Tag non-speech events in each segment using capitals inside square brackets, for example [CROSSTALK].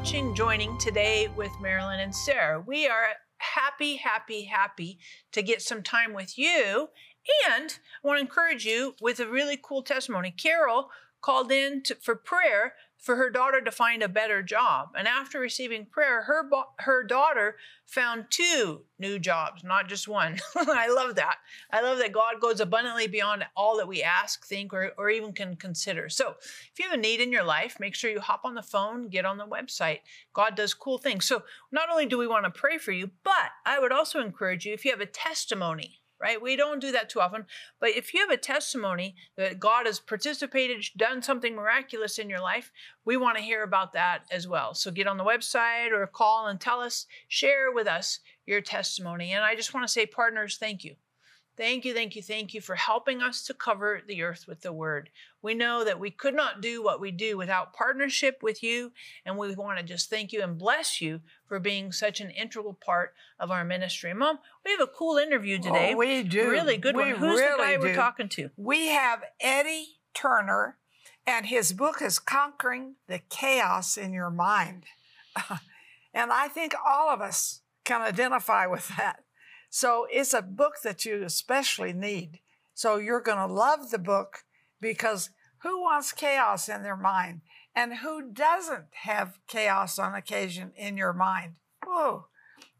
watching, joining today with Marilyn and Sarah. We are happy, happy, happy to get some time with you. And I want to encourage you with a really cool testimony. Carol called in to, for prayer for her daughter to find a better job. And after receiving prayer, her her daughter found two new jobs, not just one. [LAUGHS] I love that. I love that God goes abundantly beyond all that we ask, think, or, or even can consider. So if you have a need in your life, make sure you hop on the phone, get on the website. God does cool things. So not only do we want to pray for you, but I would also encourage you if you have a testimony right? We don't do that too often. But if you have a testimony that God has participated, done something miraculous in your life, we want to hear about that as well. So get on the website or call and tell us, share with us your testimony. And I just want to say, partners, thank you. Thank you, thank you, thank you for helping us to cover the earth with the word. We know that we could not do what we do without partnership with you, and we want to just thank you and bless you for being such an integral part of our ministry. Mom, we have a cool interview today. Oh, we do. Really good we one. Who's really the guy do. we're talking to? We have Eddie Turner, and his book is Conquering the Chaos in Your Mind. [LAUGHS] and I think all of us can identify with that. So it's a book that you especially need. So you're going to love the book because who wants chaos in their mind? And who doesn't have chaos on occasion in your mind? Whoa.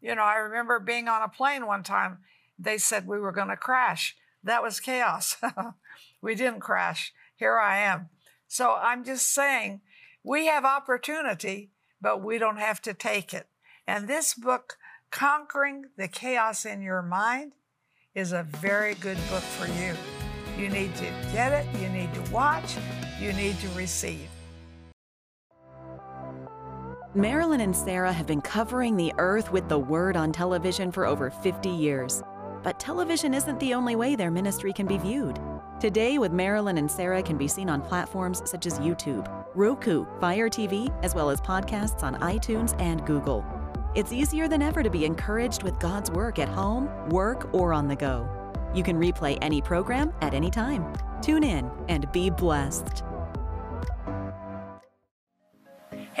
You know, I remember being on a plane one time. They said we were going to crash. That was chaos. [LAUGHS] we didn't crash. Here I am. So I'm just saying we have opportunity, but we don't have to take it. And this book Conquering the Chaos in Your Mind is a very good book for you. You need to get it, you need to watch, you need to receive. Marilyn and Sarah have been covering the earth with the Word on television for over 50 years. But television isn't the only way their ministry can be viewed. Today with Marilyn and Sarah can be seen on platforms such as YouTube, Roku, Fire TV, as well as podcasts on iTunes and Google. It's easier than ever to be encouraged with God's work at home, work, or on the go. You can replay any program at any time. Tune in and be blessed.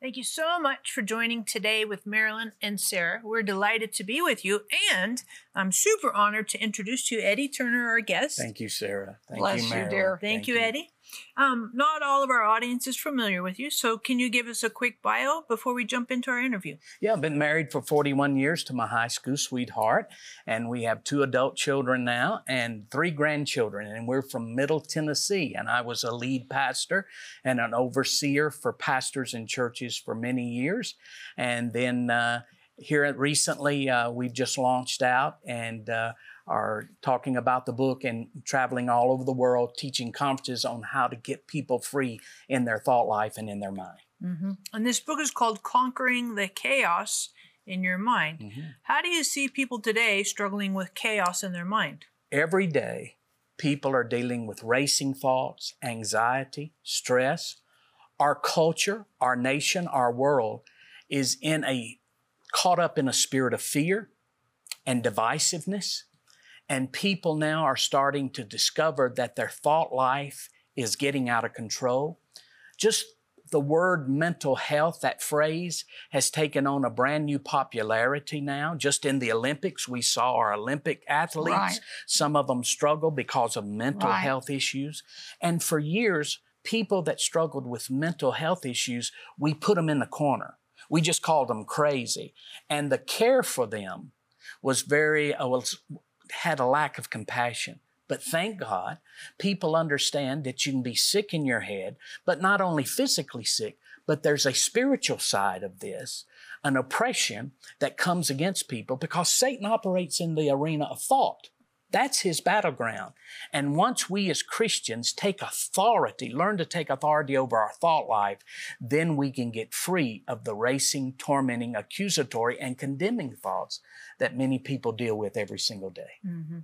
Thank you so much for joining today with Marilyn and Sarah. We're delighted to be with you, and I'm super honored to introduce to you Eddie Turner, our guest. Thank you, Sarah. Thank Bless you, you, dear. Thank, you, Eddie. Um, not all of our audience is familiar with you, so can you give us a quick bio before we jump into our interview? Yeah, I've been married for 41 years to my high school sweetheart, and we have two adult children now and three grandchildren, and we're from Middle Tennessee. And I was a lead pastor and an overseer for pastors and churches for many years. And then uh, here recently, uh, we've just launched out and uh, are talking about the book and traveling all over the world, teaching conferences on how to get people free in their thought life and in their mind. Mm-hmm. And this book is called Conquering the Chaos in Your Mind. Mm-hmm. How do you see people today struggling with chaos in their mind? Every day, people are dealing with racing thoughts, anxiety, stress. Our culture, our nation, our world is in a caught up in a spirit of fear and divisiveness. And people now are starting to discover that their thought life is getting out of control. Just the word mental health, that phrase, has taken on a brand new popularity now. Just in the Olympics, we saw our Olympic athletes. Right. Some of them struggle because of mental Right. health issues. And for years, people that struggled with mental health issues, we put them in the corner. We just called them crazy. And the care for them was very, uh, was, had a lack of compassion. But thank God, people understand that you can be sick in your head, but not only physically sick, but there's a spiritual side of this, an oppression that comes against people because Satan operates in the arena of thought. That's his battleground. And once we as Christians take authority, learn to take authority over our thought life, then we can get free of the racing, tormenting, accusatory, and condemning thoughts that many people deal with every single day. Mm-hmm.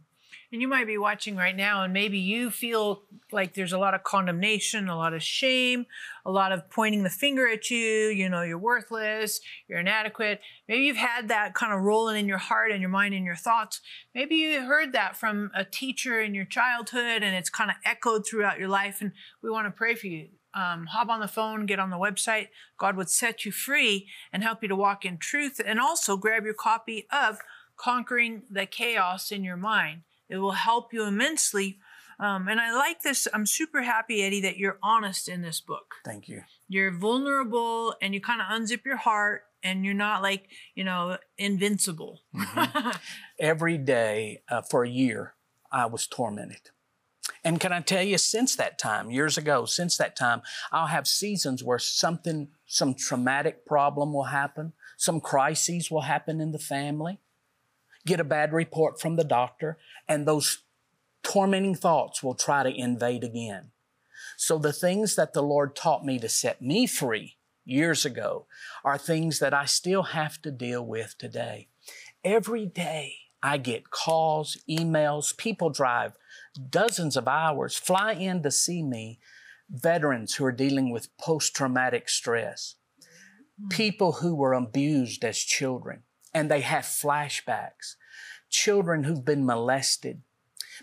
And you might be watching right now, and maybe you feel like there's a lot of condemnation, a lot of shame, a lot of pointing the finger at you. You know, you're worthless, you're inadequate. Maybe you've had that kind of rolling in your heart and your mind and your thoughts. Maybe you heard that from a teacher in your childhood, and it's kind of echoed throughout your life. And we want to pray for you. Um, hop on the phone, get on the website. God would set you free and help you to walk in truth. And also grab your copy of Conquering the Chaos in Your Mind. It will help you immensely. Um, and I like this. I'm super happy, Eddie, that you're honest in this book. Thank you. You're vulnerable and you kind of unzip your heart and you're not like, you know, invincible. Mm-hmm. [LAUGHS] Every day uh, for a year, I was tormented. And can I tell you, since that time, years ago, since that time, I'll have seasons where something, some traumatic problem will happen, some crises will happen in the family get a bad report from the doctor, and those tormenting thoughts will try to invade again. So the things that the Lord taught me to set me free years ago are things that I still have to deal with today. Every day I get calls, emails, people drive dozens of hours, fly in to see me, veterans who are dealing with post-traumatic stress, mm. people who were abused as children, and they have flashbacks. Children who've been molested,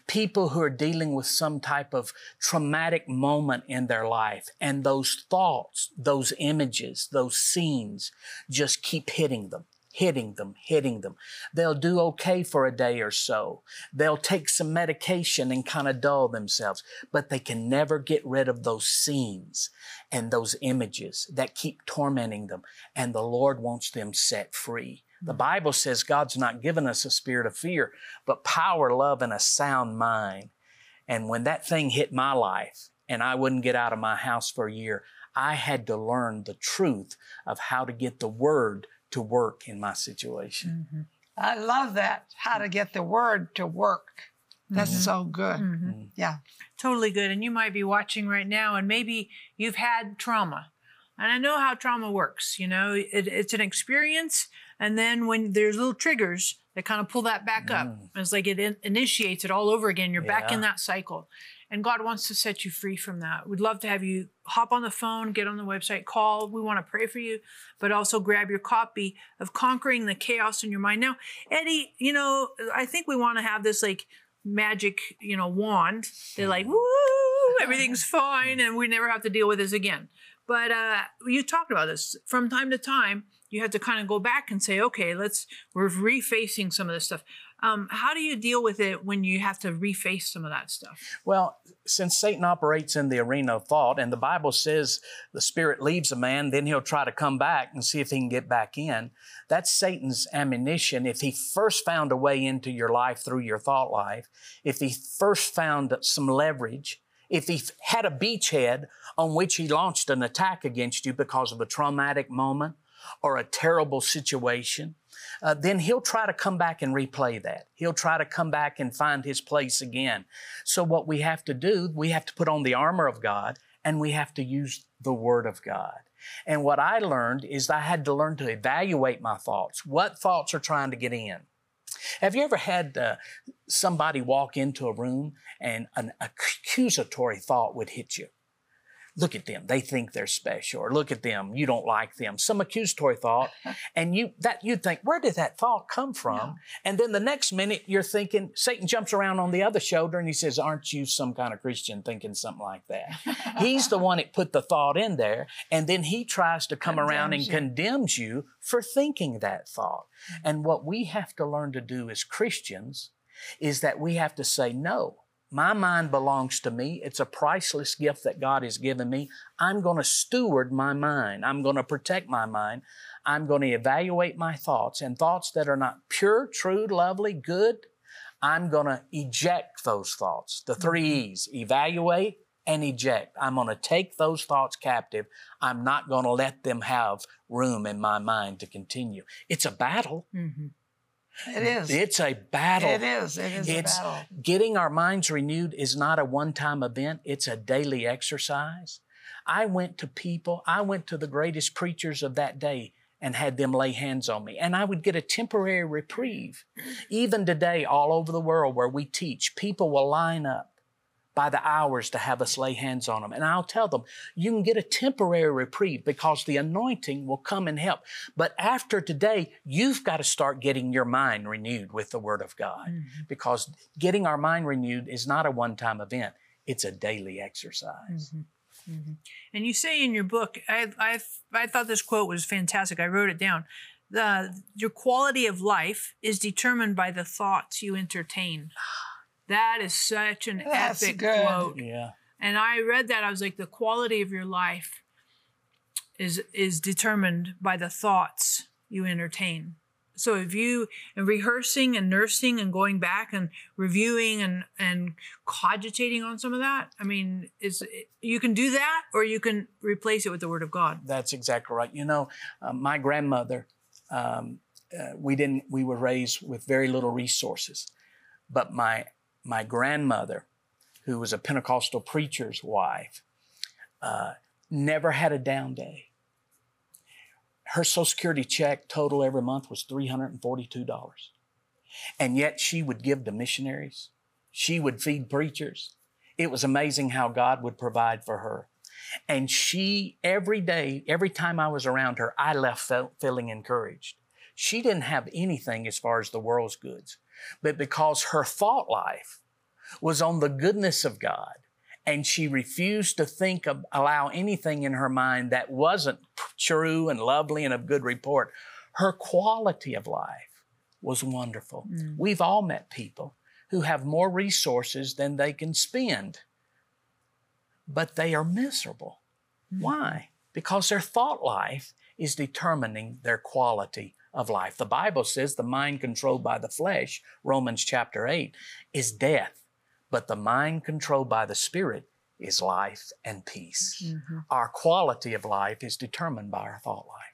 people who are dealing with some type of traumatic moment in their life, and those thoughts, those images, those scenes just keep hitting them hitting them, hitting them. They'll do okay for a day or so. They'll take some medication and kind of dull themselves, but they can never get rid of those scenes and those images that keep tormenting them. And the Lord wants them set free. The Bible says God's not given us a spirit of fear, but power, love, and a sound mind. And when that thing hit my life and I wouldn't get out of my house for a year, I had to learn the truth of how to get the word to work in my situation. Mm-hmm. I love that. How to get the word to work. That's mm-hmm. so good. Mm-hmm. mm-hmm. Yeah. Totally good. And you might be watching right now and maybe you've had trauma. And I know how trauma works. You know, it, it's an experience and then when there's little triggers that kind of pull that back mm. up, it's like it in- initiates it all over again. You're yeah. back in that cycle. And God wants to set you free from that. We'd love to have you hop on the phone, get on the website, call. We want to pray for you, but also grab your copy of Conquering the Chaos in Your Mind. Now, Eddie, you know, I think we want to have this like magic, you know, wand. They're like, woo, [LAUGHS] everything's fine, and we never have to deal with this again. But uh, you talked about this from time to time you have to kind of go back and say, okay, let's we're refacing some of this stuff. Um, how do you deal with it when you have to reface some of that stuff? Well, since Satan operates in the arena of thought, and the Bible says the spirit leaves a man, then he'll try to come back and see if he can get back in. That's Satan's ammunition. If he first found a way into your life through your thought life, if he first found some leverage, if he had a beachhead on which he launched an attack against you because of a traumatic moment, or a terrible situation, uh, then he'll try to come back and replay that. He'll try to come back and find his place again. So what we have to do, we have to put on the armor of God and we have to use the Word of God. And what I learned is I had to learn to evaluate my thoughts. What thoughts are trying to get in? Have you ever had uh, somebody walk into a room and an accusatory thought would hit you? Look at them. They think they're special or look at them. You don't like them. Some accusatory thought. [LAUGHS] And you that you'd think where did that thought come from? And then the next minute you're thinking satan jumps around on the other shoulder and he says aren't you some kind of christian thinking something like that? [LAUGHS] He's the one that put the thought in there and then he tries to come around and you. condemns you for thinking that thought. Mm-hmm. and what we have to learn to do as christians is that we have to say no my mind belongs to me. It's a priceless gift that God has given me. I'm going to steward my mind. I'm going to protect my mind. I'm going to evaluate my thoughts and thoughts that are not pure, true, lovely, good. I'm going to eject those thoughts. The three mm-hmm. E's evaluate and eject. I'm going to take those thoughts captive. I'm not going to let them have room in my mind to continue. It's a battle. Mm-hmm. It is. It's a battle. It is. It is It's a battle. getting our minds renewed is not a one-time event. It's a daily exercise. I went to people, I went to the greatest preachers of that day and had them lay hands on me. And I would get a temporary reprieve. Even today, all over the world where we teach, people will line up by the hours to have us lay hands on them. And I'll tell them, you can get a temporary reprieve because the anointing will come and help. But after today, you've got to start getting your mind renewed with the Word of God Mm-hmm. because getting our mind renewed is not a one time event, it's a daily exercise. Mm-hmm. And you say in your book, I, I, I thought this quote was fantastic. I wrote it down. The, your quality of life is determined by the thoughts you entertain. That is such an That's epic good. quote. Yeah. And I read that. I was like, the quality of your life is is determined by the thoughts you entertain. So if you and rehearsing and nursing and going back and reviewing and and cogitating on some of that, I mean, is you can do that or you can replace it with the Word of God. That's exactly right. You know, uh, my grandmother, um, uh, we didn't, we were raised with very little resources, but my my grandmother, who was a Pentecostal preacher's wife, uh, never had a down day. Her Social Security check total every month was three hundred and yet she would give to missionaries. She would feed preachers. It was amazing how God would provide for her. And she, every day, every time I was around her, I left feeling encouraged. She didn't have anything as far as the world's goods, but because her thought life was on the goodness of God, and she refused to think of, allow anything in her mind that wasn't true and lovely and of good report. Her quality of life was wonderful. Mm. We've all met people who have more resources than they can spend but they are miserable. Mm. Why? Because their thought life is determining their quality of life. The Bible says the mind controlled by the flesh, Romans chapter 8, is death, but the mind controlled by the Spirit is life and peace. Our quality of life is determined by our thought life.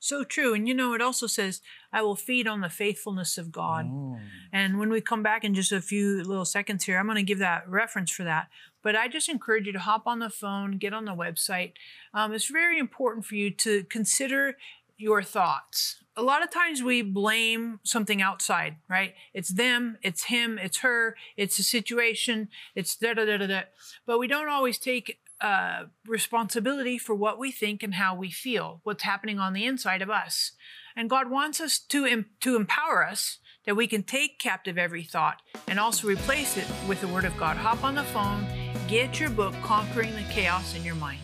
So true. And you know, it also says, I will feed on the faithfulness of God. Mm. And when we come back in just a few little seconds here, I'm going to give that reference for that. But I just encourage you to hop on the phone, get on the website. Um, it's very important for you to consider your thoughts. A lot of times we blame something outside, right? It's them, it's him, it's her, it's a situation, it's da da da da da. But we don't always take uh, responsibility for what we think and how we feel, what's happening on the inside of us. And God wants us to, em- to empower us that we can take captive every thought and also replace it with the Word of God. Hop on the phone, get your book, Conquering the Chaos in Your Mind.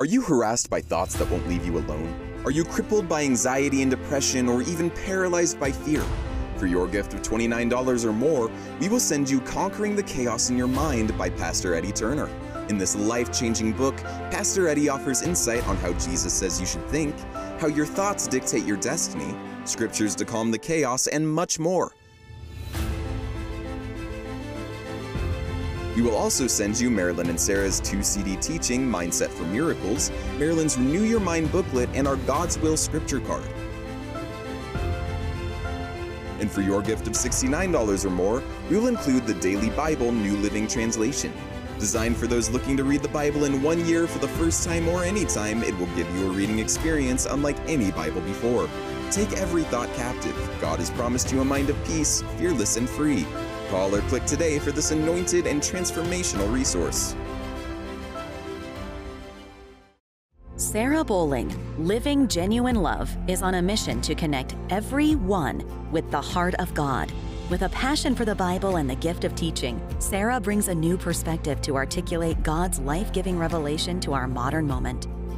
Are you harassed by thoughts that won't leave you alone? Are you crippled by anxiety and depression or even paralyzed by fear? For your gift of $29 or more, we will send you Conquering the Chaos in Your Mind by Pastor Eddie Turner. In this life changing book, Pastor Eddie offers insight on how Jesus says you should think, how your thoughts dictate your destiny, scriptures to calm the chaos, and much more. We will also send you Marilyn and Sarah's two CD teaching, Mindset for Miracles, Marilyn's Renew Your Mind booklet, and our God's Will scripture card. And for your gift of $69 or more, we will include the Daily Bible New Living Translation. Designed for those looking to read the Bible in one year for the first time or anytime, it will give you a reading experience unlike any Bible before. Take every thought captive. God has promised you a mind of peace, fearless and free. Call or click today for this anointed and transformational resource. Sarah Bowling, Living Genuine Love, is on a mission to connect everyone with the heart of God. With a passion for the Bible and the gift of teaching, Sarah brings a new perspective to articulate God's life giving revelation to our modern moment.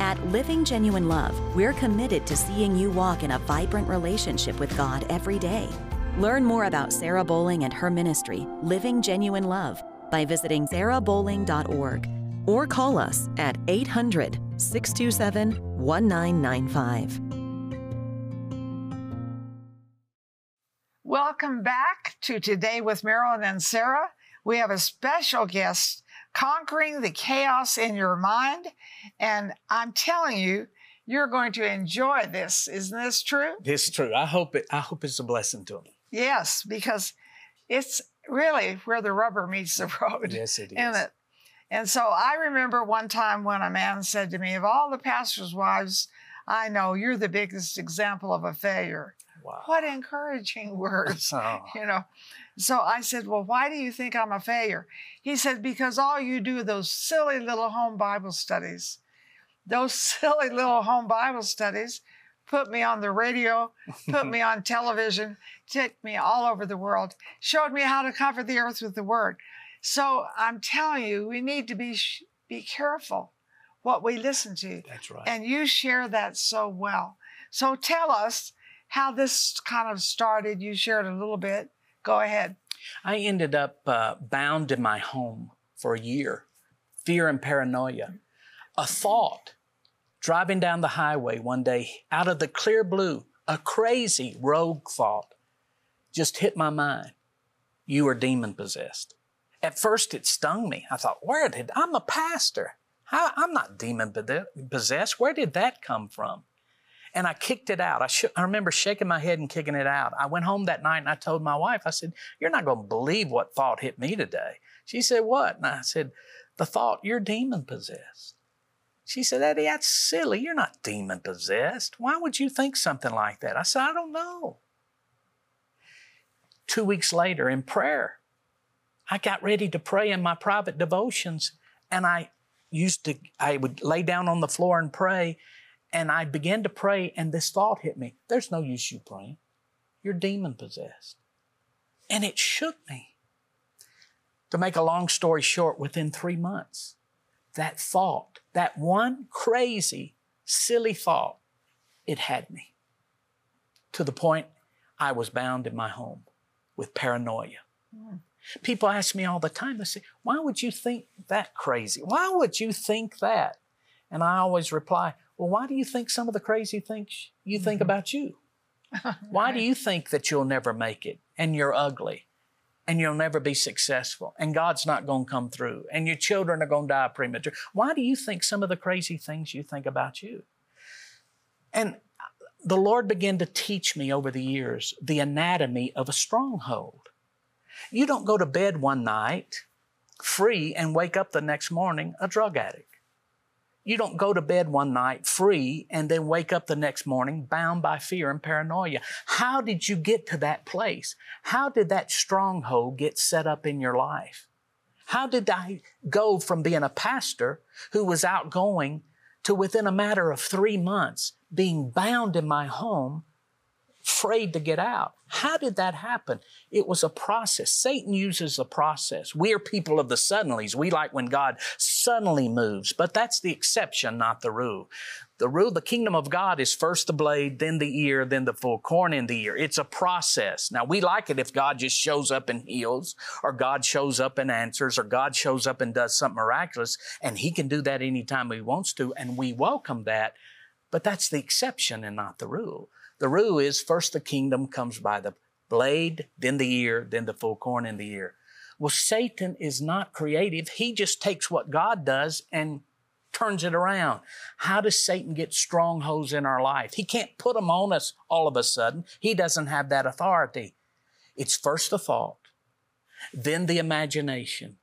At Living Genuine Love, we're committed to seeing you walk in a vibrant relationship with God every day. Learn more about Sarah Bowling and her ministry, Living Genuine Love, by visiting sarahbowling.org or call us at 800 627 1995. Welcome back to Today with Marilyn and Sarah. We have a special guest conquering the chaos in your mind. And I'm telling you, you're going to enjoy this. Isn't this true? This is true. I hope it. I hope it's a blessing to them. Yes, because it's really where the rubber meets the road. Yes, it [LAUGHS] is. It? And so I remember one time when a man said to me, Of all the pastors' wives I know, you're the biggest example of a failure. Wow. What encouraging [LAUGHS] words, [LAUGHS] Oh. you know. So I said, Well, why do you think I'm a failure? He said, Because all you do are those silly little home Bible studies. Those [LAUGHS] silly little home Bible studies put me on the radio, put me [LAUGHS] on television, took me all over the world, showed me how to cover the earth with the word. So I'm telling you, we need to be sh- be careful what we listen to. That's right. And you share that so well. So tell us how this kind of started. You shared a little bit. Go ahead. I ended up uh, bound in my home for a year, fear and paranoia. A thought driving down the highway one day out of the clear blue, a crazy rogue thought just hit my mind. You are demon possessed. At first, it stung me. I thought, where did I'm a pastor? I'm not demon possessed. Where did that come from? And I kicked it out. I, sh- I remember shaking my head and kicking it out. I went home that night and I told my wife, I said, You're not going to believe what thought hit me today. She said, What? And I said, The thought, you're demon possessed. She said, Eddie, that's silly. You're not demon possessed. Why would you think something like that? I said, I don't know. Two weeks later, in prayer, I got ready to pray in my private devotions, and I used to, I would lay down on the floor and pray, and I began to pray, and this thought hit me there's no use you praying. You're demon possessed. And it shook me. To make a long story short, within three months, that thought, that one crazy, silly thought, it had me. To the point I was bound in my home with paranoia. People ask me all the time, they say, Why would you think that crazy? Why would you think that? And I always reply, Well, why do you think some of the crazy things you think mm-hmm. about you? Why do [LAUGHS] you think that you'll never make it and you're ugly and you'll never be successful and God's not going to come through and your children are going to die premature? Why do you think some of the crazy things you think about you? And the Lord began to teach me over the years the anatomy of a stronghold. You don't go to bed one night free and wake up the next morning a drug addict. You don't go to bed one night free and then wake up the next morning bound by fear and paranoia. How did you get to that place? How did that stronghold get set up in your life? How did I go from being a pastor who was outgoing to within a matter of three months being bound in my home, afraid to get out? How did that happen? It was a process. Satan uses a process. We are people of the suddenlies. We like when God suddenly moves, but that's the exception, not the rule. The rule, the kingdom of God is first the blade, then the ear, then the full corn in the ear. It's a process. Now, we like it if God just shows up and heals, or God shows up and answers, or God shows up and does something miraculous, and He can do that anytime He wants to, and we welcome that. But that's the exception and not the rule. The rule is first the kingdom comes by the blade, then the ear, then the full corn in the ear. Well, Satan is not creative. He just takes what God does and turns it around. How does Satan get strongholds in our life? He can't put them on us all of a sudden. He doesn't have that authority. It's first the thought, then the imagination,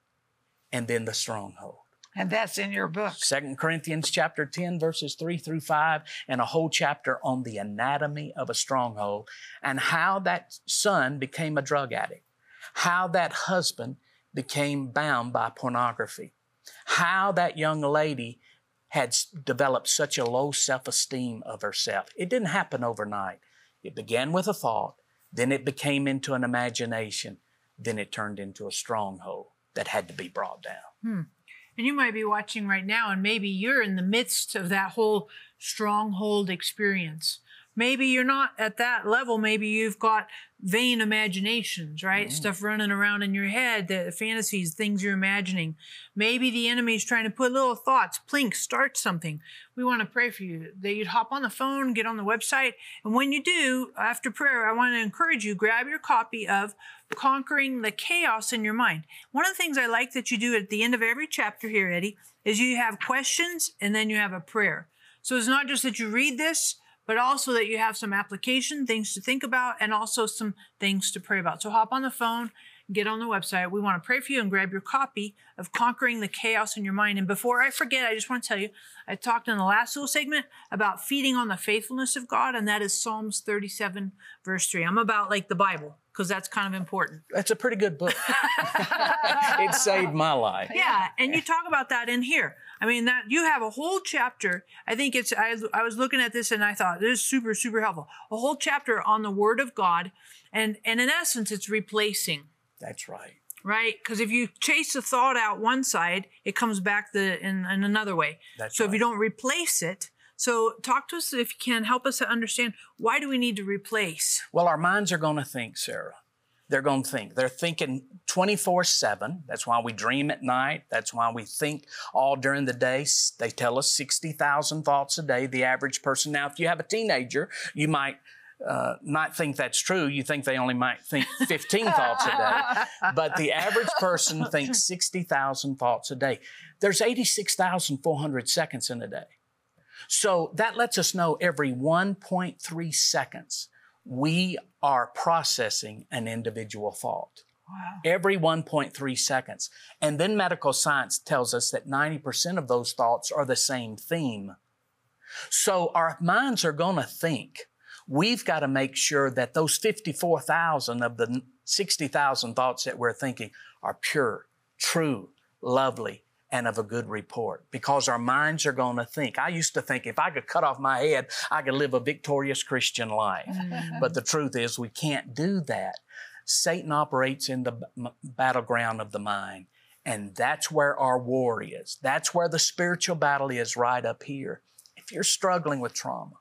and then the stronghold. And that's in your book. Second Corinthians chapter 10, verses 3 through 5, and a whole chapter on the anatomy of a stronghold and how that son became a drug addict, how that husband became bound by pornography, how that young lady had developed such a low self esteem of herself. It didn't happen overnight. It began with a thought, then it became into an imagination, then it turned into a stronghold that had to be brought down. Hmm. And you might be watching right now, and maybe you're in the midst of that whole stronghold experience. Maybe you're not at that level. Maybe you've got vain imaginations, right? Mm. Stuff running around in your head, the fantasies, things you're imagining. Maybe the enemy's trying to put little thoughts, plink, start something. We want to pray for you that you'd hop on the phone, get on the website. And when you do, after prayer, I want to encourage you, grab your copy of Conquering the Chaos in Your Mind. One of the things I like that you do at the end of every chapter here, Eddie, is you have questions and then you have a prayer. So it's not just that you read this, but also that you have some application, things to think about, and also some things to pray about. So hop on the phone, get on the website. We want to pray for you and grab your copy of Conquering the Chaos in Your Mind. And before I forget, I just want to tell you, I talked in the last little segment about feeding on the faithfulness of God, and that is Psalms 37, verse 3. I'm about like the Bible because that's kind of important. That's a pretty good book. [LAUGHS] it saved my life. Yeah, and you talk about that in here. I mean, that you have a whole chapter. I think it's. I, I was looking at this and I thought this is super super helpful. A whole chapter on the Word of God, and and in essence, it's replacing. That's right. Right, because if you chase a thought out one side, it comes back the in, in another way. That's so if you don't replace it, so talk to us if you can help us to understand why do we need to replace? Well, our minds are going to think, Sarah. They're going to think. They're thinking 24 7. That's why we dream at night. That's why we think all during the day. They tell us 60,000 thoughts a day, the average person. Now, if you have a teenager, you might uh, not think that's true. You think they only might think 15 thoughts a day. [LAUGHS] But the average person thinks 60,000 thoughts a day. There's 86,400 seconds in a day. So that lets us know every 1.3 seconds, we are processing an individual thought. Every 1.3 seconds. And then medical science tells us that 90% of those thoughts are the same theme. So our minds are going to think. We've got to make sure that those 54,000 of the 60,000 thoughts that we're thinking are pure, true, lovely, and of a good report because our minds are going to think. I used to think if I could cut off my head, I could live a victorious Christian life. Mm-hmm. But the truth is, we can't do that. Satan operates in the b- battleground of the mind. And that's where our war is. That's where the spiritual battle is right up here. If you're struggling with trauma,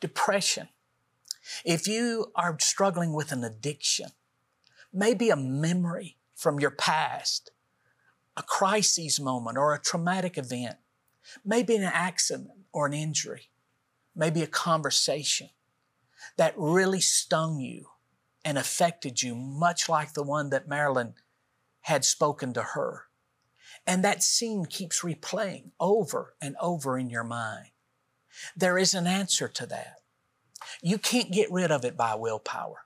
depression, if you are struggling with an addiction, maybe a memory from your past, a crisis moment or a traumatic event, maybe an accident or an injury, maybe a conversation that really stung you and affected you, much like the one that Marilyn had spoken to her. And that scene keeps replaying over and over in your mind. There is an answer to that. You can't get rid of it by willpower.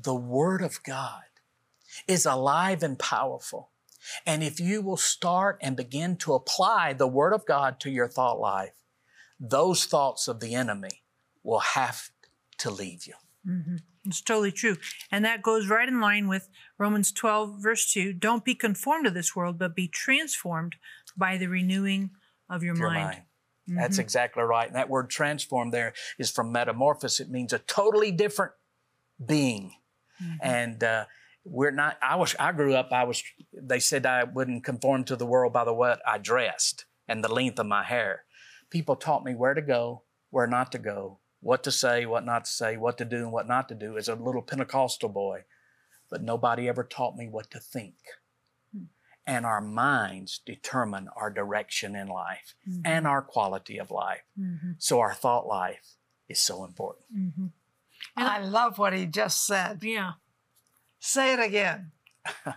The Word of God is alive and powerful. And if you will start and begin to apply the Word of God to your thought life, those thoughts of the enemy will have to leave you. Mm-hmm. It's totally true. And that goes right in line with Romans 12, verse 2. Don't be conformed to this world, but be transformed by the renewing of your, your mind. mind. That's exactly right. And that word transform there is from metamorphosis. It means a totally different being. And uh, we're not, I was, I grew up, I was, they said I wouldn't conform to the world by the way I dressed and the length of my hair. People taught me where to go, where not to go, what to say, what not to say, what to do and what not to do as a little Pentecostal boy. But nobody ever taught me what to think. And our minds determine our direction in life and our quality of life. So our thought life is so important. and I love what he just said. Yeah. Say it again. [LAUGHS]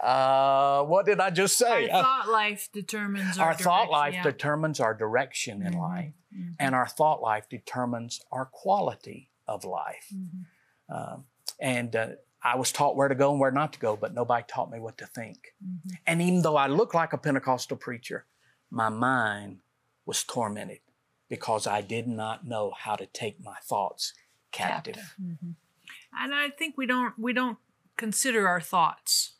Uh, what did I just say? Uh, thought life determines our, our thought life yeah. determines our direction in life, and our thought life determines our quality of life. Um, and uh, I was taught where to go and where not to go, but nobody taught me what to think. Mm-hmm. And even though I look like a Pentecostal preacher, my mind was tormented because I did not know how to take my thoughts captive. Captive. Mm-hmm. and I think we don't we don't consider our thoughts,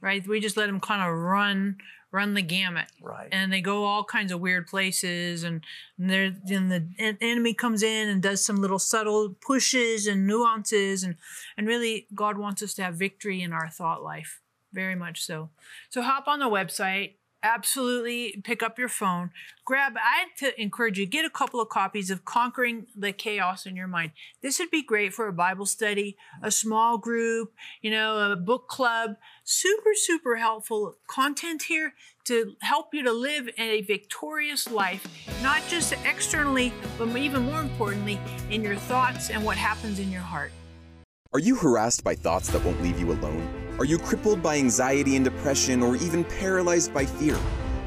right? We just let them kind of run run the gamut, Right. and they go all kinds of weird places, and, and there then the enemy comes in and does some little subtle pushes and nuances, and and really God wants us to have victory in our thought life, very much so. So hop on the website. Absolutely pick up your phone. Grab i to encourage you get a couple of copies of conquering the chaos in your mind. This would be great for a bible study a small group you know a book club. Super super helpful content here to help you to live a victorious life not just externally but even more importantly in your thoughts and what happens in your heart. Are you harassed by thoughts that won't leave you alone? Are you crippled by anxiety and depression or even paralyzed by fear?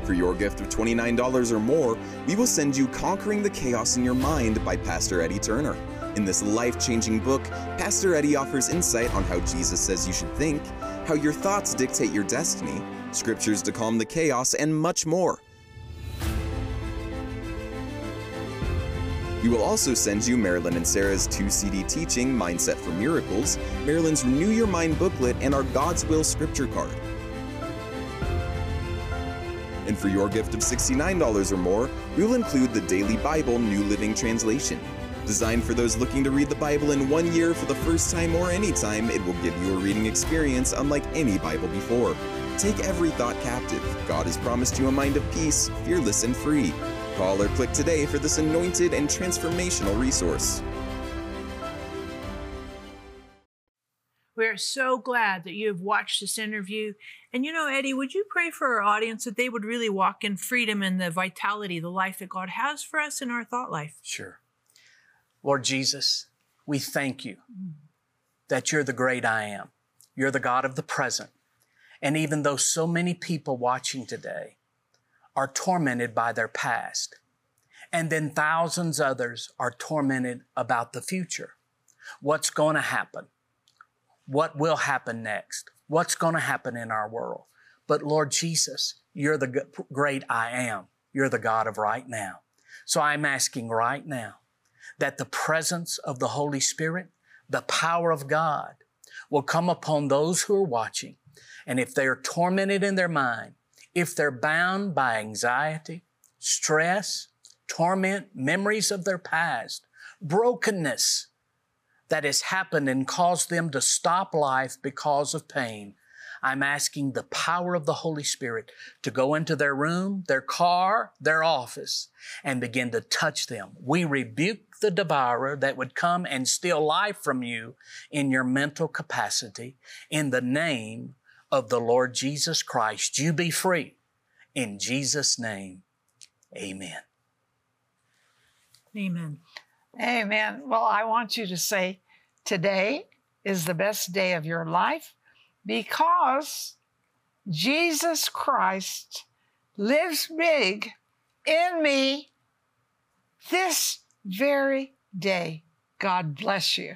For your gift of $29 or more, we will send you Conquering the Chaos in Your Mind by Pastor Eddie Turner. In this life changing book, Pastor Eddie offers insight on how Jesus says you should think, how your thoughts dictate your destiny, scriptures to calm the chaos, and much more. We will also send you Marilyn and Sarah's two CD teaching, Mindset for Miracles, Marilyn's Renew Your Mind booklet, and our God's Will scripture card. And for your gift of $69 or more, we will include the Daily Bible New Living Translation. Designed for those looking to read the Bible in one year for the first time or anytime, it will give you a reading experience unlike any Bible before. Take every thought captive. God has promised you a mind of peace, fearless and free. Call or click today for this anointed and transformational resource. We are so glad that you have watched this interview. And you know, Eddie, would you pray for our audience that they would really walk in freedom and the vitality, the life that God has for us in our thought life? Sure. Lord Jesus, we thank you that you're the great I am. You're the God of the present. And even though so many people watching today are tormented by their past, and then thousands others are tormented about the future, what's going to happen? What will happen next? What's going to happen in our world? But Lord Jesus, you're the great I am. You're the God of right now. So I'm asking right now that the presence of the Holy Spirit, the power of God, will come upon those who are watching. And if they're tormented in their mind, if they're bound by anxiety, stress, torment, memories of their past, brokenness that has happened and caused them to stop life because of pain, I'm asking the power of the Holy Spirit to go into their room, their car, their office, and begin to touch them. We rebuke the devourer that would come and steal life from you in your mental capacity. In the name of the Lord Jesus Christ, you be free. In Jesus' name, amen. Amen. Amen. Well, I want you to say, today is the best day of your life because Jesus Christ lives big in me this very day. God bless you.